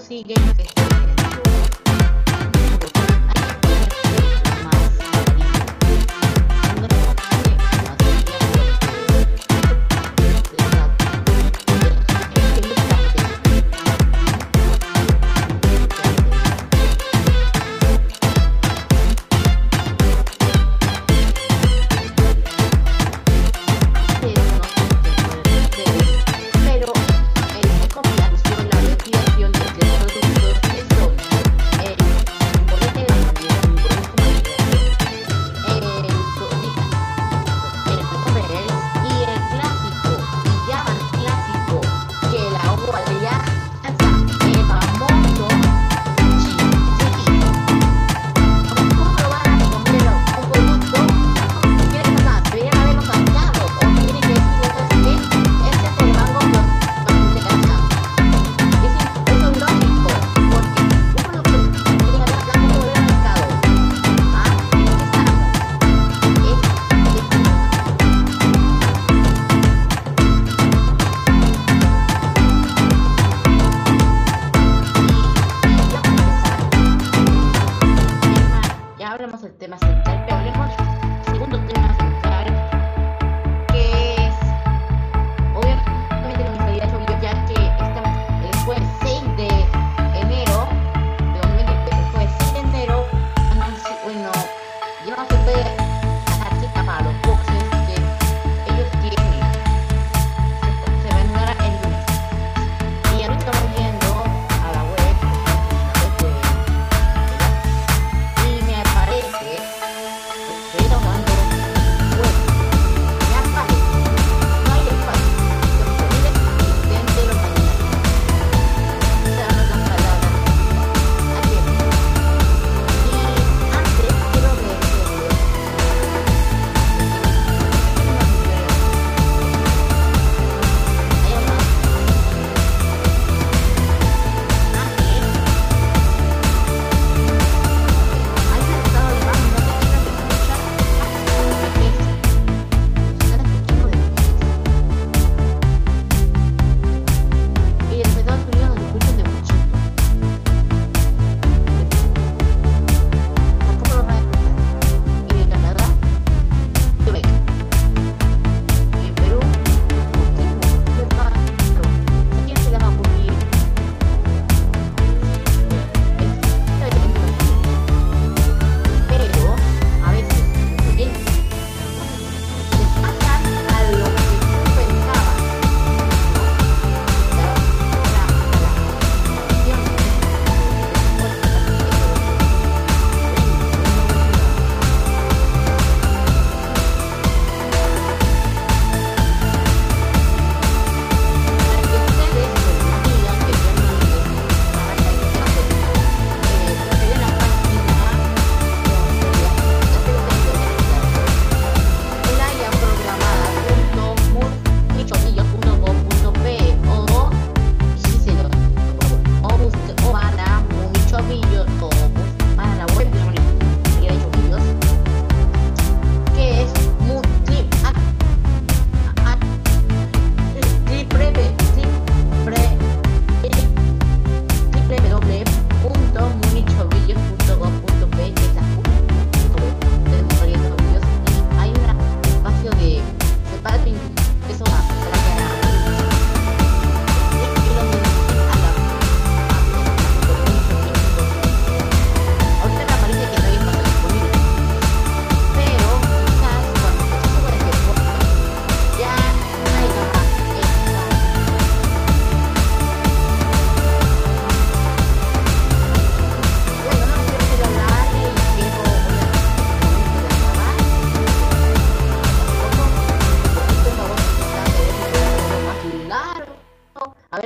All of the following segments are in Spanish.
siguen.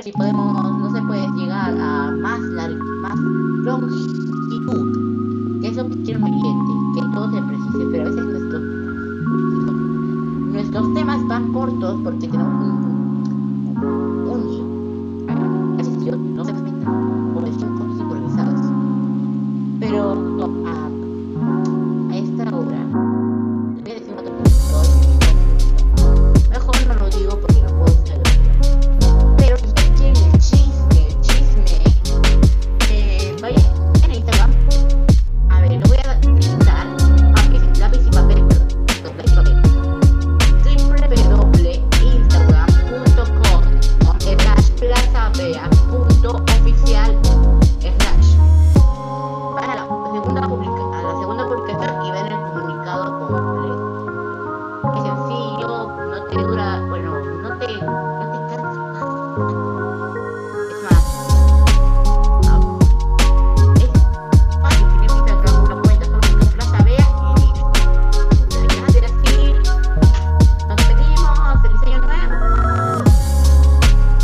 Si podemos, no se puede llegar a más, más longitud, que es lo que oyente, que todo se precise, pero a veces nuestros, nuestros temas van cortos porque tenemos un